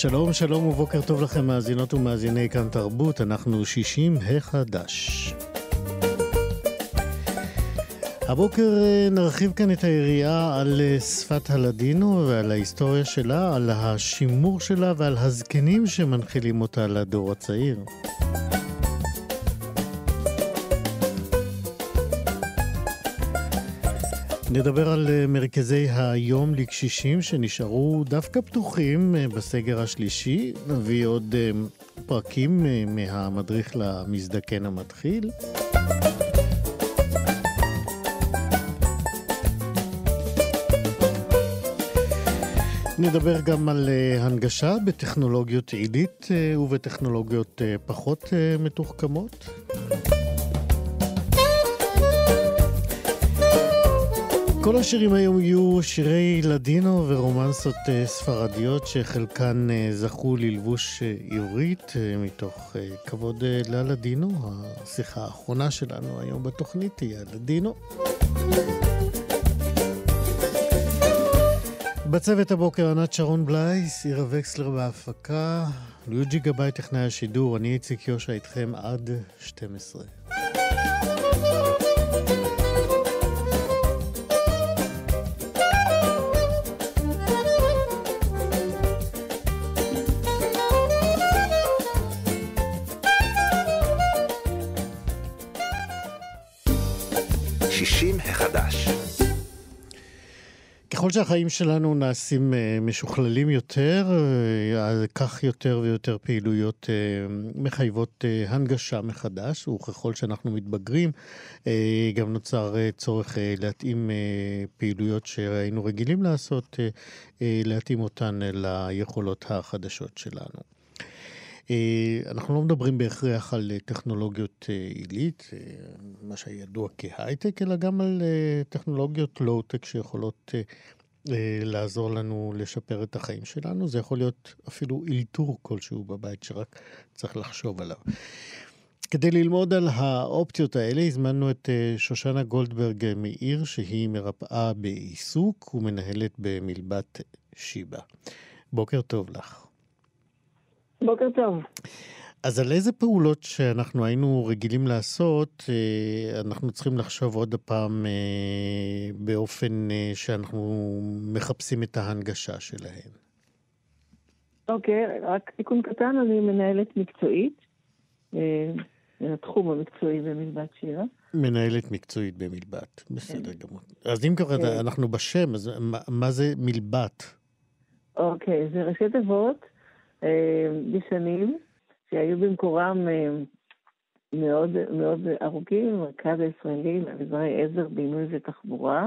שלום, שלום ובוקר טוב לכם מאזינות ומאזיני כאן תרבות, אנחנו 60 החדש. הבוקר אה, נרחיב כאן את היריעה על אה, שפת הלדינו ועל ההיסטוריה שלה, על השימור שלה ועל הזקנים שמנחילים אותה לדור הצעיר. נדבר על אה, מרכזי היום לקשישים שנשארו דווקא פתוחים אה, בסגר השלישי. נביא עוד אה, פרקים מהמדריך למזדקן המתחיל. נדבר גם על הנגשה בטכנולוגיות עילית ובטכנולוגיות פחות מתוחכמות. כל השירים היום יהיו שירי לדינו ורומנסות אה, ספרדיות שחלקן אה, זכו ללבוש אה, עברית מתוך כבוד ללדינו. השיחה האחרונה שלנו היום בתוכנית תהיה לדינו. בצוות הבוקר ענת שרון בלייס, עירה וקסלר בהפקה, לואג'י גבאי טכנאי השידור, אני איציק יושע איתכם עד 12. ככל שהחיים שלנו נעשים אה, משוכללים יותר, אה, כך יותר ויותר פעילויות אה, מחייבות הנגשה מחדש, וככל שאנחנו מתבגרים, גם נוצר צורך להתאים פעילויות שהיינו רגילים לעשות, להתאים אותן ליכולות החדשות שלנו. אה, אנחנו לא מדברים בהכרח על אה, טכנולוגיות אה, עילית, מה שידוע כהייטק, אלא גם על טכנולוגיות לואו-טק שיכולות לעזור לנו לשפר את החיים שלנו. זה יכול להיות אפילו אילתור כלשהו בבית שרק צריך לחשוב עליו. כדי ללמוד על האופציות האלה, הזמנו את שושנה גולדברג מעיר, שהיא מרפאה בעיסוק ומנהלת במלבת שיבא. בוקר טוב לך. בוקר טוב. אז על איזה פעולות שאנחנו היינו רגילים לעשות, אה, אנחנו צריכים לחשוב עוד הפעם אה, באופן אה, שאנחנו מחפשים את ההנגשה שלהן. אוקיי, רק תיקון קטן, אני מנהלת מקצועית, התחום המקצועי במלבד שירה. מנהלת מקצועית במלבד, בסדר כן. גמור. אז אם ככה כן. אנחנו בשם, אז מה זה מלבד? אוקיי, זה ראשי תיבות. ישנים, שהיו במקורם אה, מאוד, מאוד ארוכים, המרכז הישראלי לאביזרי עזר, בינוי ותחבורה,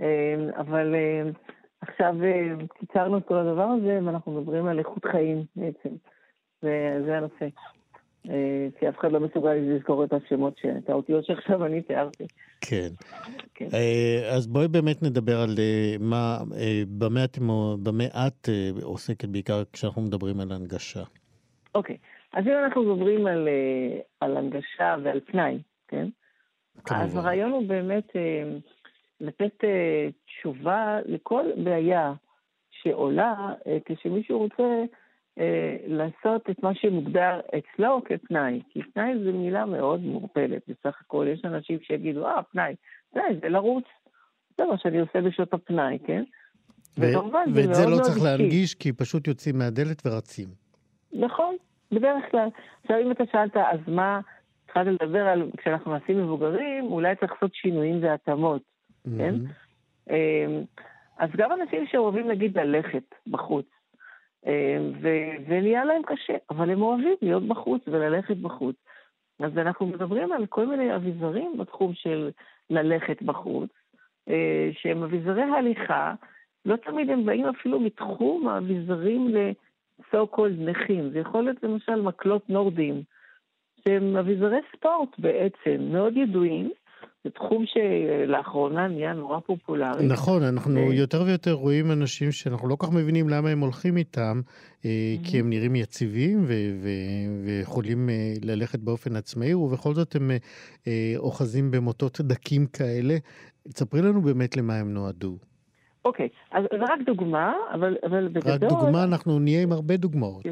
אה, אבל אה, עכשיו קיצרנו את כל הדבר הזה, ואנחנו מדברים על איכות חיים בעצם, וזה הנושא. כי אף אחד לא מסוגל לזכור את השמות, את האותיות שעכשיו אני תיארתי. כן. כן. אז בואי באמת נדבר על מה, במה את, במה את עוסקת בעיקר כשאנחנו מדברים על הנגשה. אוקיי, אז אם אנחנו מדברים על, על הנגשה ועל פנאי, כן? כמובן. אז הרעיון הוא באמת לתת תשובה לכל בעיה שעולה כשמישהו רוצה אה, לעשות את מה שמוגדר אצלו כפנאי, כי פנאי זו מילה מאוד מעורפלת בסך הכל. יש אנשים שיגידו, אה, פנאי, פנאי זה לרוץ. זה מה שאני עושה בשעות הפנאי, כן? וכמובן, זה מאוד מאוד. ואת זה לא צריך להנגיש, כי פשוט יוצאים מהדלת ורצים. נכון, בדרך כלל. עכשיו, אם אתה שאלת, אז מה, התחלת לדבר על, כשאנחנו נעשים מבוגרים, אולי צריך לעשות שינויים והתאמות, כן? אמ, אז גם אנשים שאוהבים נגיד ללכת בחוץ, אה, ונהיה להם קשה, אבל הם אוהבים להיות בחוץ וללכת בחוץ. אז אנחנו מדברים על כל מיני אביזרים בתחום של ללכת בחוץ, אה, שהם אביזרי הליכה, לא תמיד הם באים אפילו מתחום האביזרים ל-so called נכים. זה יכול להיות למשל מקלות נורדים, שהם אביזרי ספורט בעצם, מאוד ידועים, זה תחום שלאחרונה נהיה נורא פופולרי. נכון, אנחנו ו... יותר ויותר רואים אנשים שאנחנו לא כך מבינים למה הם הולכים איתם, mm-hmm. כי הם נראים יציבים ו- ו- ויכולים אה, ללכת באופן עצמאי, ובכל זאת הם אה, אוחזים במוטות דקים כאלה. תספרי לנו באמת למה הם נועדו. אוקיי, אז זה רק דוגמה, אבל, אבל בגדול... רק דוגמה, אנחנו נהיה עם הרבה דוגמאות.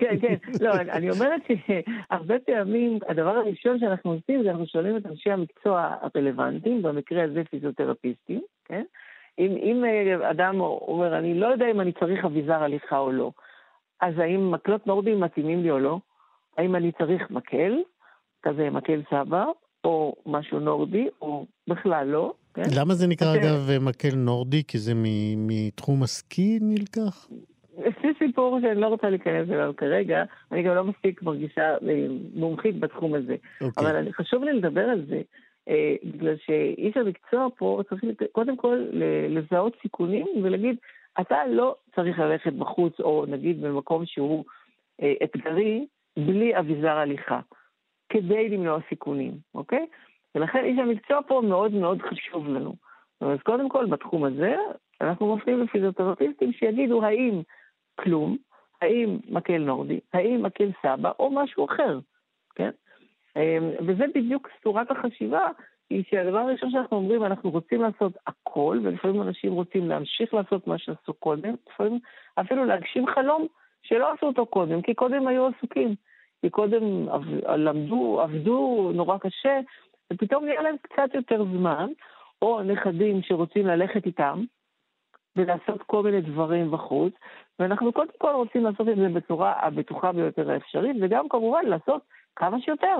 כן, כן, לא, אני אומרת שהרבה פעמים הדבר הראשון שאנחנו עושים זה אנחנו שואלים את אנשי המקצוע הרלוונטיים, במקרה הזה פיזיותרפיסטים, כן? אם, אם אה, אדם אומר, אני לא יודע אם אני צריך אביזר הליכה או לא, אז האם מקלות נורדים מתאימים לי או לא? האם אני צריך מקל, כזה מקל סבא, או משהו נורדי, או בכלל לא? כן? למה זה נקרא, אוקיי. אגב, מקל נורדי? כי זה מתחום הסקי נלקח? זה סיפור שאני לא רוצה להיכנס אליו כרגע, אני גם לא מספיק מרגישה אה, מומחית בתחום הזה. Okay. אוקיי. אבל חשוב לי לדבר על זה, אה, בגלל שאיש המקצוע פה צריך קודם כל לזהות סיכונים ולהגיד, אתה לא צריך ללכת בחוץ, או נגיד במקום שהוא אה, אתגרי, בלי אביזר הליכה, כדי למנוע סיכונים, אוקיי? ולכן איש המקצוע פה מאוד מאוד חשוב לנו. אז קודם כל, בתחום הזה, אנחנו מפנים לפיזיותרפיסטים שיגידו האם כלום, האם מקל נורדי, האם מקל סבא, או משהו אחר, כן? אמ, וזה בדיוק צורת החשיבה, היא שהדבר הראשון שאנחנו אומרים, אנחנו רוצים לעשות הכל, ולפעמים אנשים רוצים להמשיך לעשות מה שעשו קודם, לפעמים אפילו להגשים חלום שלא עשו אותו קודם, כי קודם היו עסוקים. כי קודם למדו, עבדו נורא קשה, ופתאום נהיה להם קצת יותר זמן, או נכדים שרוצים ללכת איתם ולעשות כל מיני דברים בחוץ, ואנחנו קודם כל רוצים לעשות את זה בצורה הבטוחה ביותר האפשרית, וגם כמובן לעשות כמה שיותר.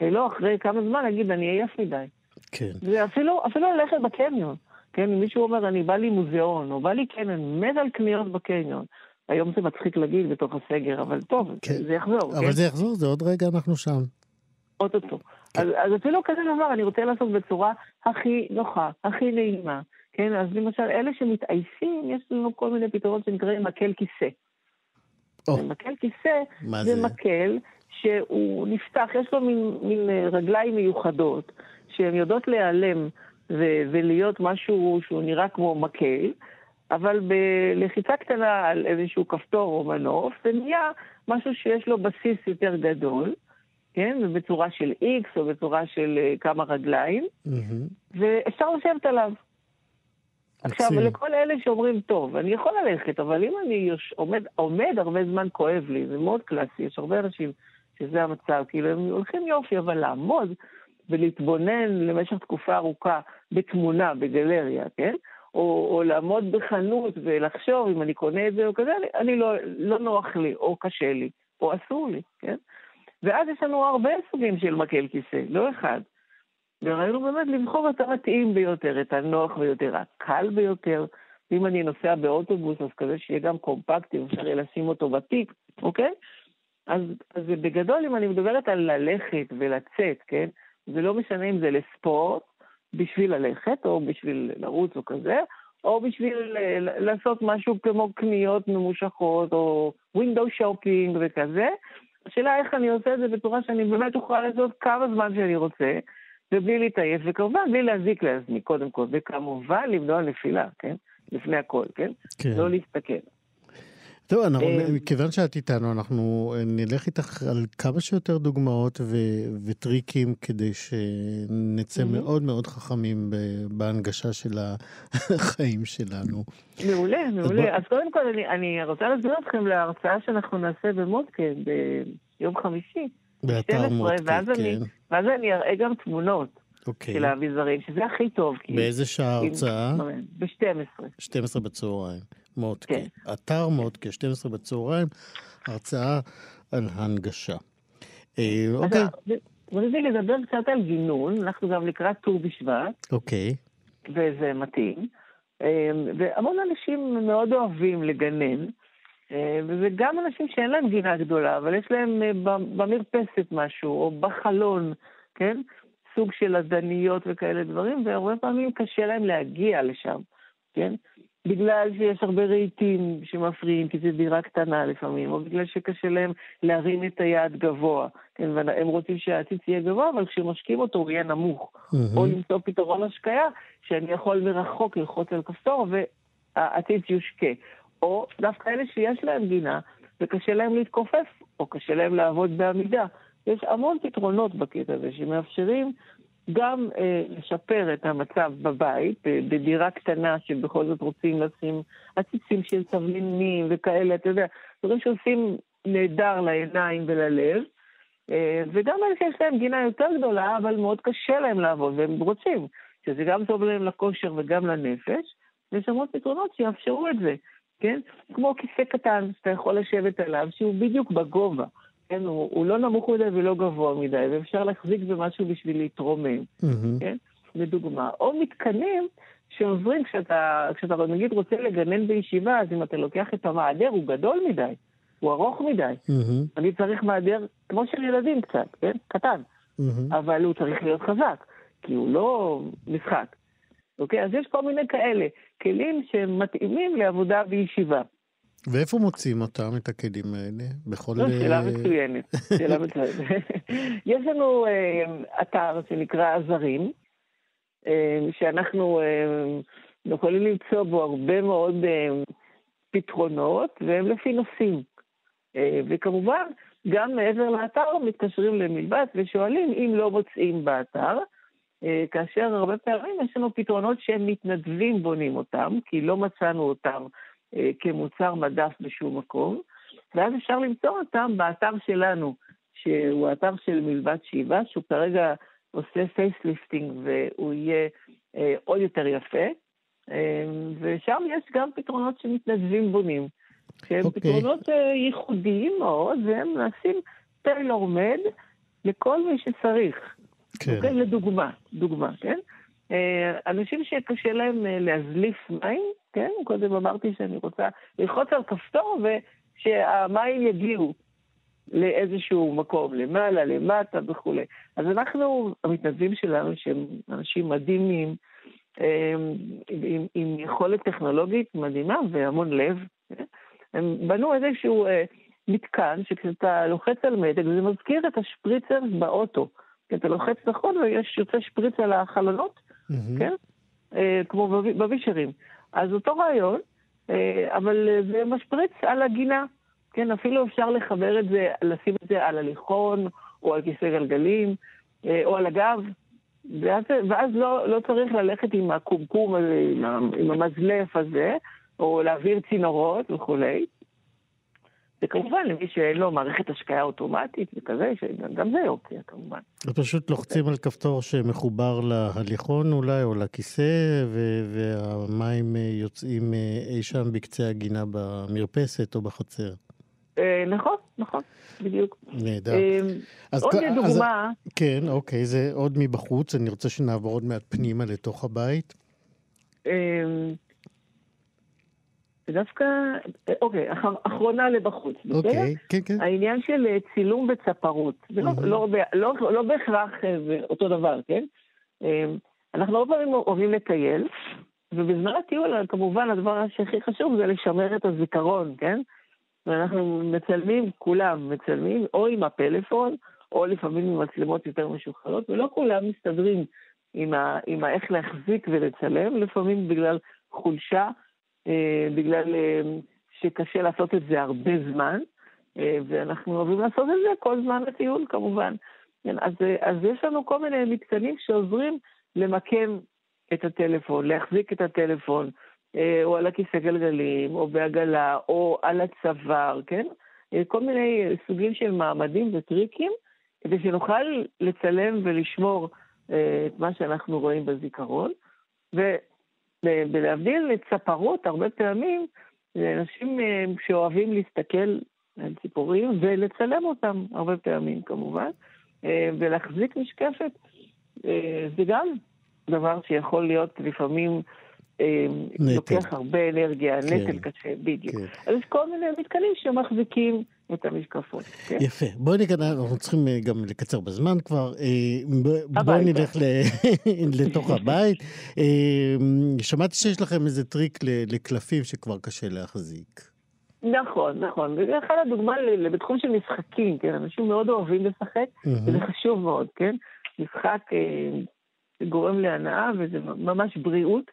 לא אחרי כמה זמן להגיד, אני עייף מדי. כן. ואפילו אפילו ללכת בקניון. כן, אם מישהו אומר, אני בא לי מוזיאון, או בא לי קניון, מת על קניות בקניון. היום זה מצחיק להגיד בתוך הסגר, אבל טוב, כן. זה יחזור. אבל כן? זה יחזור, זה עוד רגע אנחנו שם. אוטוטו. כן. אז, אז אפילו כזה דבר, אני רוצה לעשות בצורה הכי נוחה, הכי נעימה. כן, אז למשל, אלה שמתעייפים, יש לנו כל מיני פתרונות שנקראים מקל כיסא. Oh. מקל כיסא זה, זה מקל שהוא נפתח, יש לו מין, מין רגליים מיוחדות, שהן יודעות להיעלם ו- ולהיות משהו שהוא נראה כמו מקל, אבל בלחיצה קטנה על איזשהו כפתור או מנוף, זה נהיה משהו שיש לו בסיס יותר גדול. כן? ובצורה של איקס או בצורה של uh, כמה רגליים, mm-hmm. ואפשר לשבת עליו. עכשיו, לכל אלה שאומרים, טוב, אני יכול ללכת, אבל אם אני יוש... עומד, עומד הרבה זמן כואב לי, זה מאוד קלאסי, יש הרבה אנשים שזה המצב, כאילו הם הולכים יופי, אבל לעמוד ולהתבונן למשך תקופה ארוכה בתמונה, בגלריה, כן? או, או לעמוד בחנות ולחשוב אם אני קונה את זה או כזה, אני, אני לא, לא נוח לי, או קשה לי, או אסור לי, כן? ואז יש לנו הרבה סוגים של מקל כיסא, לא אחד. וראינו באמת לבחור את המתאים ביותר, את הנוח ביותר, הקל ביותר. אם אני נוסע באוטובוס, אז כזה שיהיה גם קומפקטי, אפשר יהיה לשים אותו בתיק, אוקיי? אז, אז בגדול, אם אני מדברת על ללכת ולצאת, כן? זה לא משנה אם זה לספורט, בשביל ללכת, או בשביל לרוץ או כזה, או בשביל אה, לעשות משהו כמו קניות ממושכות, או window shopping וכזה, השאלה איך אני עושה את זה בצורה שאני באמת אוכל לעשות כמה זמן שאני רוצה, ובלי להתעייף, וכמובן בלי להזיק לעצמי, קודם כל, וכמובן למנוע נפילה, כן? לפני הכל, כן? כן. לא להסתכל. טוב, אנחנו, אה, מכיוון שאת איתנו, אנחנו אה, נלך איתך על כמה שיותר דוגמאות ו- וטריקים כדי שנצא מאוד מאוד חכמים בהנגשה של החיים שלנו. מעולה, מעולה. אז קודם כל, אני, אני רוצה להזמין אתכם להרצאה שאנחנו נעשה במודקה ביום חמישי. באתר מודקה, כן. ואז אני אראה גם תמונות. אוקיי. של האביזרים, שזה הכי טוב. באיזה שעה ההרצאה? ב-12. 12 בצהריים. מודקה. כן. אתר מודקה, 12 בצהריים, הרצאה על הנגשה. אה, אוקיי. רציתי לדבר קצת על גינון, אנחנו גם לקראת ט"ו בשבט. אוקיי. וזה מתאים. והמון אנשים מאוד אוהבים לגנן, וזה גם אנשים שאין להם גינה גדולה, אבל יש להם במרפסת משהו, או בחלון, כן? סוג של אדניות וכאלה דברים, והרבה פעמים קשה להם להגיע לשם, כן? בגלל שיש הרבה רהיטים שמפריעים, כי זו דירה קטנה לפעמים, או בגלל שקשה להם להרים את היד גבוה. כן, והם רוצים שהעציץ יהיה גבוה, אבל כשמשקים אותו הוא יהיה נמוך. Mm-hmm. או למצוא פתרון השקיה, שאני יכול מרחוק ללחוץ על כפתור והעציץ יושקה. או דווקא אלה שיש להם גינה, וקשה להם להתכופף, או קשה להם לעבוד בעמידה. יש המון פתרונות בקטע הזה שמאפשרים גם אה, לשפר את המצב בבית, אה, בדירה קטנה שבכל זאת רוצים לשים עציצים של תבלינים וכאלה, אתה יודע, דברים שעושים נהדר לעיניים וללב. אה, וגם אלה שיש להם גינה יותר גדולה, אבל מאוד קשה להם לעבוד, והם רוצים, שזה גם טוב להם לכושר וגם לנפש. ויש המון פתרונות שיאפשרו את זה, כן? כמו כיסא קטן שאתה יכול לשבת עליו, שהוא בדיוק בגובה. כן? הוא, הוא לא נמוך מדי ולא גבוה מדי, ואפשר להחזיק במשהו בשביל להתרומם, mm-hmm. כן? לדוגמה. או מתקנים שעוזרים כשאתה, כשאתה נגיד רוצה לגנן בישיבה, אז אם אתה לוקח את המעדר, הוא גדול מדי, הוא ארוך מדי. Mm-hmm. אני צריך מעדר כמו של ילדים קצת, כן? קטן. Mm-hmm. אבל הוא צריך להיות חזק, כי הוא לא משחק. אוקיי? אז יש כל מיני כאלה, כלים שמתאימים לעבודה בישיבה. ואיפה מוצאים אותם, את הכלים האלה? בכל... זו שאלה אה, מצוינת, שאלה מצוינת. יש לנו אה, אתר שנקרא עזרים, אה, שאנחנו יכולים למצוא בו הרבה מאוד פתרונות, והם לפי נושאים. וכמובן, גם מעבר לאתר מתקשרים למילבת ושואלים אם לא מוצאים באתר, כאשר הרבה פעמים יש לנו פתרונות שהם מתנדבים בונים אותם, כי לא מצאנו אותם כמוצר מדף בשום מקום, ואז אפשר למצוא אותם באתר שלנו, שהוא האתר של מילבת שיבא, שהוא כרגע עושה facelifting והוא יהיה אה, עוד יותר יפה, אה, ושם יש גם פתרונות שמתנדבים בונים, שהם okay. אוקיי. פתרונות אה, ייחודיים מאוד, והם נעשים טיילור מד לכל מי שצריך. כן. Okay. אוקיי? לדוגמה, דוגמה, כן? אה, אנשים שקשה להם אה, להזליף מים, כן? קודם אמרתי שאני רוצה ללחוץ על כפתור ושהמים יגיעו לאיזשהו מקום, למעלה, למטה וכולי. אז אנחנו, המתנדבים שלנו, שהם אנשים מדהימים, אה, עם, עם יכולת טכנולוגית מדהימה והמון לב, כן? הם בנו איזשהו מתקן שכשאתה לוחץ על מתג, זה מזכיר את השפריצר באוטו. כי אתה לוחץ נכון ויש יוצא שפריץ על החלונות, mm-hmm. כן? אה, כמו בווישרים. אז אותו רעיון, אה, אבל זה משפריץ על הגינה. כן, אפילו אפשר לחבר את זה, לשים את זה על הליכון, או על כיסא גלגלים, אה, או על הגב, ואז, ואז לא, לא צריך ללכת עם הקומקום הזה, עם, עם המזלף הזה, או להעביר צינורות וכולי. וכמובן, למי שאין לו מערכת השקיה אוטומטית וכזה, שגם זה אופציה כמובן. אז פשוט לוחצים על כפתור שמחובר להליכון אולי, או לכיסא, והמים אה, יוצאים אה, אי שם בקצה הגינה במרפסת או בחצר. אה, נכון, נכון, בדיוק. נהדר. עוד דוגמה... כן, אוקיי, זה עוד מבחוץ, אני רוצה שנעבור עוד מעט פנימה לתוך הבית. ודווקא, אוקיי, אחרונה לבחוץ, אוקיי, בסדר? כן, כן. העניין של אה, צילום וצפרות, זה לא, לא, לא, לא בהכרח אה, אותו דבר, כן? אה, אנחנו הרבה פעמים אוהבים לטייל, ובזמן הטיול, כמובן, הדבר שהכי חשוב זה לשמר את הזיכרון, כן? ואנחנו מצלמים, כולם מצלמים, או עם הפלאפון, או לפעמים עם מצלמות יותר משוחררות, ולא כולם מסתדרים עם, ה, עם ה, איך להחזיק ולצלם, לפעמים בגלל חולשה. אה, בגלל אה, שקשה לעשות את זה הרבה זמן, אה, ואנחנו אוהבים לעשות את זה כל זמן לטיול כמובן. כן, אז, אז יש לנו כל מיני מתקנים שעוזרים למקם את הטלפון, להחזיק את הטלפון, או על הכיסא גלגלים, או בעגלה, או על הצוואר, כן? כל מיני סוגים של מעמדים וטריקים, כדי שנוכל לצלם ולשמור את מה שאנחנו רואים בזיכרון. ולהבדיל צפרות, הרבה פעמים, זה אנשים אה, שאוהבים להסתכל על ציפורים ולצלם אותם הרבה פעמים כמובן, אה, ולהחזיק משקפת. אה, זה גם דבר שיכול להיות לפעמים נטל. לוקח הרבה אנרגיה, כן. נטל קשה, בדיוק. כן. אז יש כל מיני מתקנים שמחזיקים את המשקפות. כן? יפה. בואי ניכנס, אנחנו צריכים גם לקצר בזמן כבר. בואי נלך לתוך הבית. שמעתי שיש לכם איזה טריק לקלפים שכבר קשה להחזיק. נכון, נכון. וזה אחד הדוגמה בתחום של משחקים, כן? אנשים מאוד אוהבים לשחק, וזה חשוב מאוד, כן? משחק אה, גורם להנאה וזה ממש בריאות,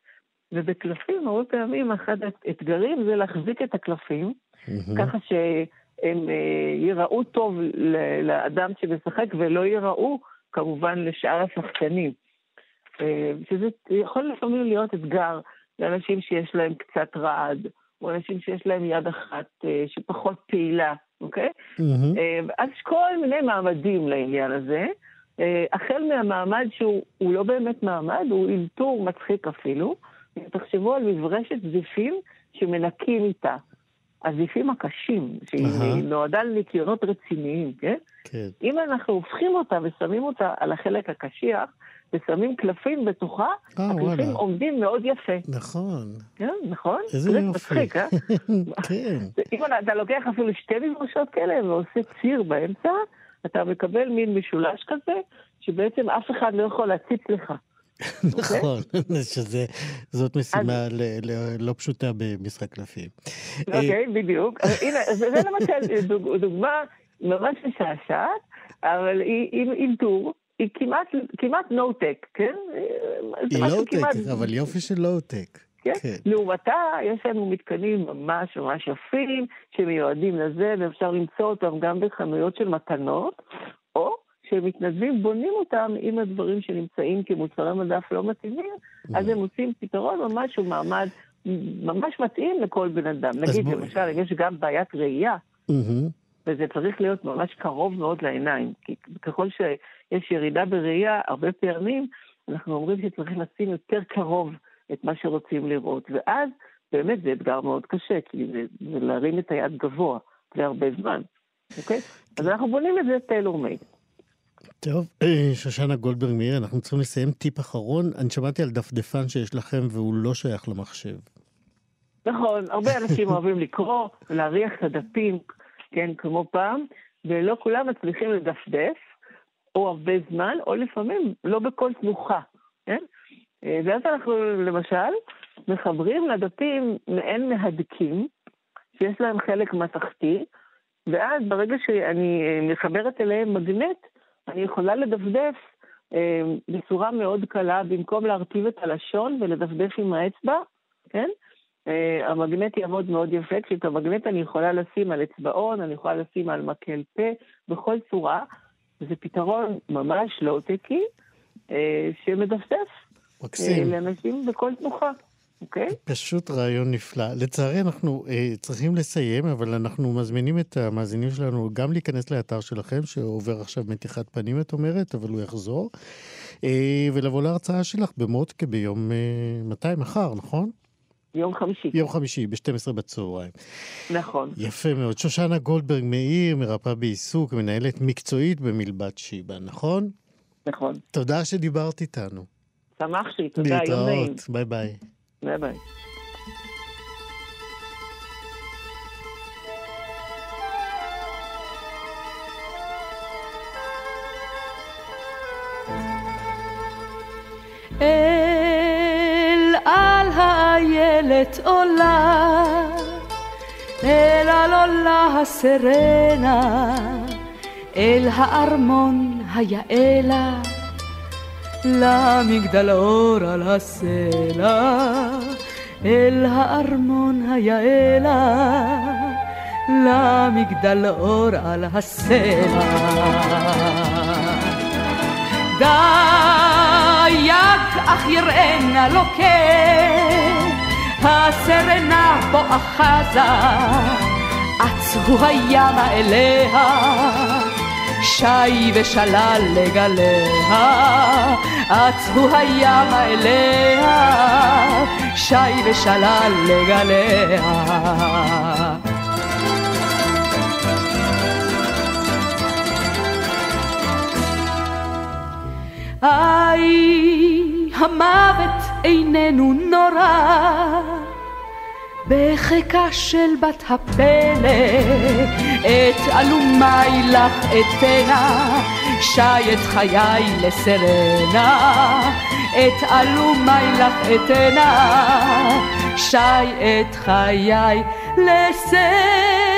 ובקלפים הרבה פעמים אחד האתגרים זה להחזיק את הקלפים, ככה שהם אה, ייראו טוב לאדם שמשחק ולא ייראו כמובן לשאר השחקנים. אה, שזה יכול לפעמים להיות אתגר לאנשים שיש להם קצת רעד. או אנשים שיש להם יד אחת אה, שפחות פעילה, אוקיי? Mm-hmm. אז יש כל מיני מעמדים לעניין הזה. החל מהמעמד שהוא לא באמת מעמד, הוא אלתור מצחיק אפילו. תחשבו על מברשת זיפים שמנקים איתה. הזיפים הקשים, שהיא uh-huh. נועדה לניקיונות רציניים, כן? כן. אם אנחנו הופכים אותה ושמים אותה על החלק הקשיח, ושמים קלפים בתוכה, אה, הקלפים עומדים מאוד יפה. נכון. כן, נכון? איזה יופי. זה מצחיק, אה? כן. אם אתה לוקח אפילו שתי מברשות כאלה ועושה ציר באמצע, אתה מקבל מין משולש כזה, שבעצם אף אחד לא יכול להציץ לך. נכון, שזאת משימה לא פשוטה במשחק קלפים. אוקיי, בדיוק. הנה, זה למשל דוגמה ממש משעשעת, אבל היא עם טור. היא כמעט, כמעט לואו-טק, כן? היא לואו-טק, כמעט... אבל יופי של לואו-טק. כן? כן. לעומתה, יש לנו מתקנים ממש ממש יפים, שמיועדים לזה, ואפשר למצוא אותם גם בחנויות של מתנות, או שמתנדבים בונים אותם עם הדברים שנמצאים כמוצרי מדף לא מתאימים, אז הם עושים פתרון ממש הוא מעמד ממש מתאים לכל בן אדם. נגיד, למשל, אם יש גם בעיית ראייה, וזה צריך להיות ממש קרוב מאוד לעיניים, כי ככל שיש ירידה בראייה, הרבה פעמים אנחנו אומרים שצריך לשים יותר קרוב את מה שרוצים לראות, ואז באמת זה אתגר מאוד קשה, כי זה, זה להרים את היד גבוה להרבה זמן, אוקיי? אז אנחנו בונים את זה טיילור מייד. טוב, אה, שושנה גולדברג מאיר, אנחנו צריכים לסיים טיפ אחרון. אני שמעתי על דפדפן שיש לכם והוא לא שייך למחשב. נכון, הרבה אנשים אוהבים לקרוא ולהריח את הדפים כן, כמו פעם, ולא כולם מצליחים לדפדף, או הרבה זמן, או לפעמים לא בכל תנוחה, כן? אה, ואז אנחנו למשל מחברים לדפים מעין מהדקים, שיש להם חלק מתכתי, ואז ברגע שאני אה, מחברת אליהם מגנט, אני יכולה לדפדף אה, בצורה מאוד קלה, במקום להרטיב את הלשון ולדפדף עם האצבע, כן? אה, המגנט יעמוד מאוד יפה, כשאת המגנט אני יכולה לשים על אצבעון, אני יכולה לשים על מקל פה, בכל צורה. זה פתרון ממש לואו-טקי, אה, שמדפדף מקסים. אה, לאנשים בכל תנוחה. אוקיי? Okay. פשוט רעיון נפלא. לצערי אנחנו אה, צריכים לסיים, אבל אנחנו מזמינים את המאזינים שלנו גם להיכנס לאתר שלכם, שעובר עכשיו מתיחת פנים, את אומרת, אבל הוא יחזור, אה, ולבוא להרצאה שלך במודקה ביום, אה, מתי? מחר, נכון? יום חמישי. יום חמישי, ב-12 בצהריים. נכון. יפה מאוד. שושנה גולדברג מאיר, מרפאה בעיסוק, מנהלת מקצועית במילבת שיבא, נכון? נכון. תודה שדיברת איתנו. שמחתי, תודה, יום נעים. להתראות, ביי ביי. ביי ביי. הילת עולה, אל על עולה הסרנה, אל הארמון היעלה, למגדל אור על הסלע, אל הארמון היעלה, למגדל אור על הסלע. דייג אך יראנה לוקח הסרנה בו אחזה, הוא הימה אליה, שי ושלל לגליה, הוא הימה אליה, שי ושלל לגליה. איי, המוות איננו נורא. בחיקה של בת הפלא, את אלומי לך אתנה, שי את חיי לסרנה, את אלומי לך אתנה, שי את חיי לסרנה.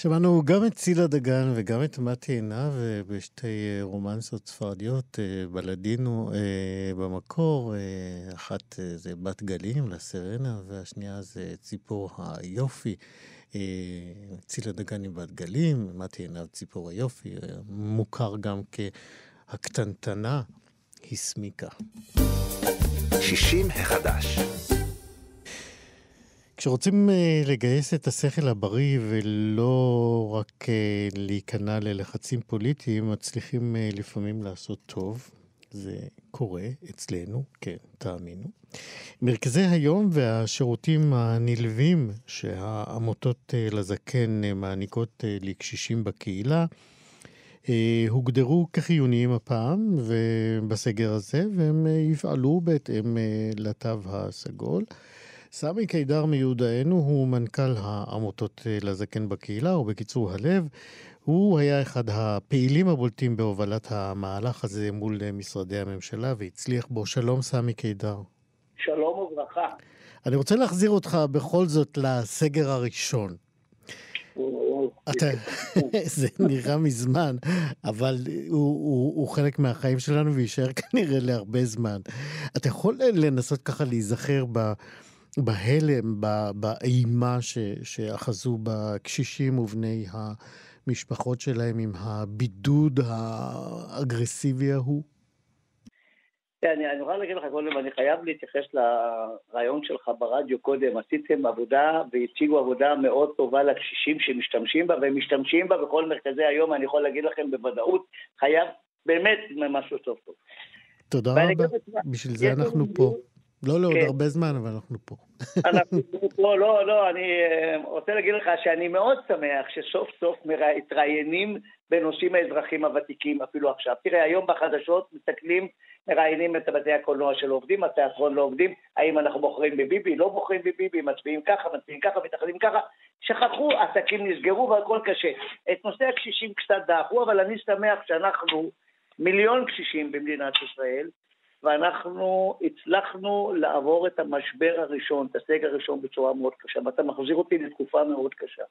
שמענו גם את צילה דגן וגם את מתי עינב בשתי אה, רומנסות ספרדיות, אה, בלדינו אה, במקור. אחת זה בת גלים, לסרנה, והשנייה זה ציפור היופי. צילה דגן היא בת גלים, מתי עינב ציפור היופי, מוכר גם כהקטנטנה, הסמיקה. 60 החדש כשרוצים אה, לגייס את השכל הבריא ולא רק אה, להיכנע ללחצים פוליטיים, מצליחים אה, לפעמים לעשות טוב. זה קורה אצלנו, כן, תאמינו. מרכזי היום והשירותים הנלווים שהעמותות לזקן מעניקות לקשישים בקהילה הוגדרו כחיוניים הפעם ובסגר הזה, והם יפעלו בהתאם לתו הסגול. סמי קידר מיודענו הוא מנכ"ל העמותות אה, לזקן בקהילה, או בקיצור הלב. הוא היה אחד הפעילים הבולטים בהובלת המהלך הזה מול אה, משרדי הממשלה והצליח בו. שלום סמי קידר. שלום וברכה. אני רוצה להחזיר אותך בכל זאת לסגר הראשון. אתה, זה נראה מזמן, אבל הוא, הוא, הוא חלק מהחיים שלנו ויישאר כנראה להרבה זמן. אתה יכול לנסות ככה להיזכר ב... בהלם, באימה ש, שאחזו בקשישים ובני המשפחות שלהם עם הבידוד האגרסיבי ההוא? אני, אני רוצה להגיד לך קודם, אני חייב להתייחס לרעיון שלך ברדיו קודם. עשיתם עבודה והציגו עבודה מאוד טובה לקשישים שמשתמשים בה, והם משתמשים בה בכל מרכזי היום, אני יכול להגיד לכם בוודאות, חייב באמת משהו טוב טוב. תודה רבה, בשביל זה אנחנו פה. לא לעוד לא, כן. הרבה זמן, אבל אנחנו פה. אנחנו פה, לא, לא, אני אה, רוצה להגיד לך שאני מאוד שמח שסוף סוף מתראיינים בנושאים האזרחים הוותיקים אפילו עכשיו. תראה, היום בחדשות מסתכלים, מראיינים את בתי הקולנוע של עובדים, התיאטרון לא עובדים, האם אנחנו בוחרים בביבי, לא בוחרים בביבי, מצביעים ככה, מצביעים ככה, מתאחדים ככה. שכחו, עסקים נסגרו והכל קשה. את נושא הקשישים קצת דאחו, אבל אני שמח שאנחנו מיליון קשישים במדינת ישראל, ואנחנו הצלחנו לעבור את המשבר הראשון, את הסגר הראשון בצורה מאוד קשה, ואתה מחזיר אותי לתקופה מאוד קשה.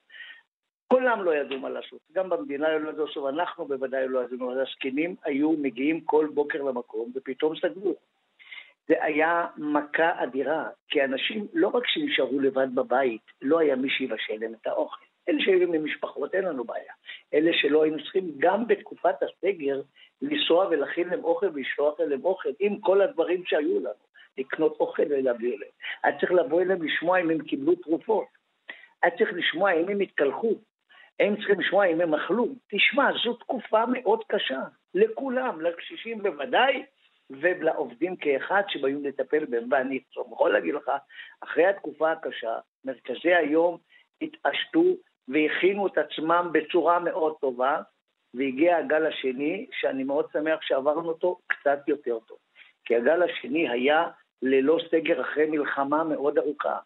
כולם לא ידעו מה לעשות, גם במדינה לא ידעו לעשות, אנחנו בוודאי לא ידענו, הזקנים היו מגיעים כל בוקר למקום ופתאום סגרו. זה היה מכה אדירה, כי אנשים לא רק שנשארו לבד בבית, לא היה מי שיבשל להם את האוכל. אלה שהיו עם משפחות, אין לנו בעיה. אלה שלא היינו צריכים, גם בתקופת הסגר, לנסוע ולהכין להם אוכל ולשלוח להם אוכל, עם כל הדברים שהיו לנו, לקנות אוכל ולהביא אליהם. היה צריך לבוא אליהם לשמוע אם הם קיבלו תרופות. היה צריך לשמוע אם הם התקלחו. הם צריכים לשמוע אם הם אכלו. תשמע, זו תקופה מאוד קשה. לכולם, לקשישים בוודאי, ולעובדים כאחד שבאים לטפל בהם. ואני יכול להגיד לך, אחרי התקופה הקשה, מרכזי היום התעשתו והכינו את עצמם בצורה מאוד טובה, והגיע הגל השני, שאני מאוד שמח שעברנו אותו קצת יותר טוב. כי הגל השני היה ללא סגר אחרי מלחמה מאוד ארוכה.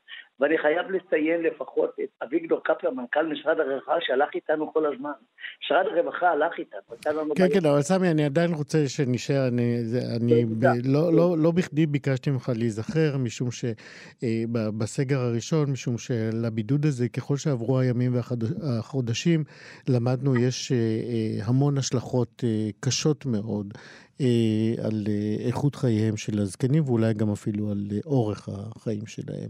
ואני חייב לציין לפחות את אביגדור קפלר, מנכ"ל משרד הרווחה, שהלך איתנו כל הזמן. משרד הרווחה הלך איתנו, הייתה לנו... כן, כן, אבל סמי, אני עדיין רוצה שנשאר, אני, אני ב, לא, לא, לא בכדי ביקשתי ממך להיזכר, משום שבסגר אה, הראשון, משום שלבידוד הזה, ככל שעברו הימים והחודשים, למדנו, יש אה, אה, המון השלכות קשות מאוד. אה, על אה, איכות חייהם של הזקנים ואולי גם אפילו על אה, אורך החיים שלהם.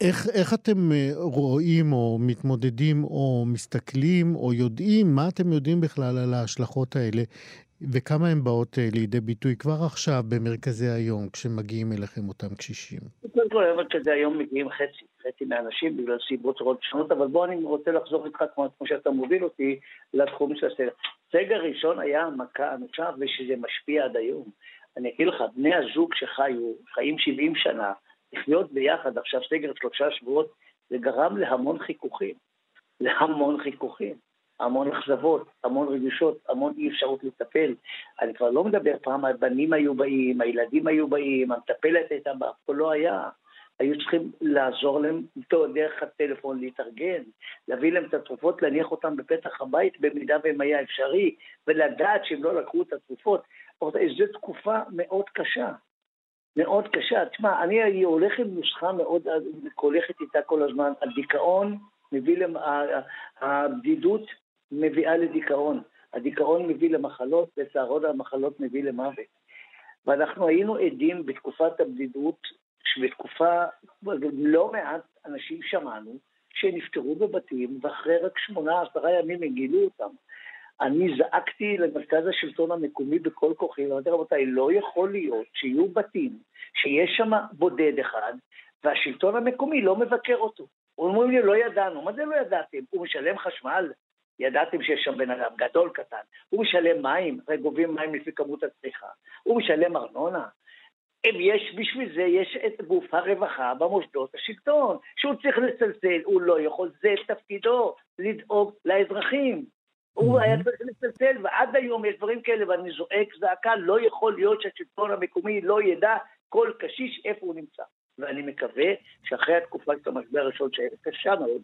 איך, איך אתם רואים או מתמודדים או מסתכלים או יודעים, מה אתם יודעים בכלל על ההשלכות האלה וכמה הן באות לידי ביטוי כבר עכשיו במרכזי היום כשמגיעים אליכם אותם קשישים? קודם כל, במרכזי היום מגיעים חצי, חצי מהאנשים בגלל סיבות שונות, אבל בוא אני רוצה לחזור איתך כמו, כמו שאתה מוביל אותי לתחום של הסרט. סגר ראשון היה מכה אנושה ושזה משפיע עד היום. אני אגיד לך, בני הזוג שחיו, חיים 70 שנה, לחיות ביחד, עכשיו סגר שלושה שבועות, זה גרם להמון חיכוכים. להמון חיכוכים. המון אכזבות, המון רגישות, המון אי אפשרות לטפל. אני כבר לא מדבר פעם, הבנים היו באים, הילדים היו באים, המטפלת הייתה באה, פה לא היה. היו צריכים לעזור להם איתו דרך הטלפון, להתארגן, להביא להם את התרופות, להניח אותם בפתח הבית במידה והם היה אפשרי, ולדעת שהם לא לקחו את התרופות. זו תקופה מאוד קשה. מאוד קשה. תשמע, אני הולך עם נוסחה מאוד, הולכת איתה כל הזמן, הדיכאון מביא, למ... הבדידות מביאה לדיכאון. הדיכאון מביא למחלות, וצהרון המחלות מביא למוות. ואנחנו היינו עדים בתקופת הבדידות שבתקופה, לא מעט אנשים שמענו שנפטרו בבתים, ואחרי רק שמונה, עשרה ימים הם גילו אותם. אני זעקתי למרכז השלטון המקומי בכל כוחי, ואמרתי, רבותיי, לא יכול להיות שיהיו בתים, שיש שם בודד אחד, והשלטון המקומי לא מבקר אותו. אומרים לי, לא ידענו. מה זה לא ידעתם? הוא משלם חשמל? ידעתם שיש שם בן אדם גדול, קטן. הוא משלם מים, הרי גובים מים לפי כמות הצריכה. הוא משלם ארנונה. יש, בשביל זה יש את גוף הרווחה במוסדות השלטון, שהוא צריך לצלצל, הוא לא יכול, זה תפקידו, לדאוג לאזרחים. הוא היה צריך לצלצל, ועד היום יש דברים כאלה, ואני זועק זעקה, לא יכול להיות שהשלטון המקומי לא ידע כל קשיש איפה הוא נמצא. ואני מקווה שאחרי התקופה של המשבר הראשון, שהיה קשה מאוד,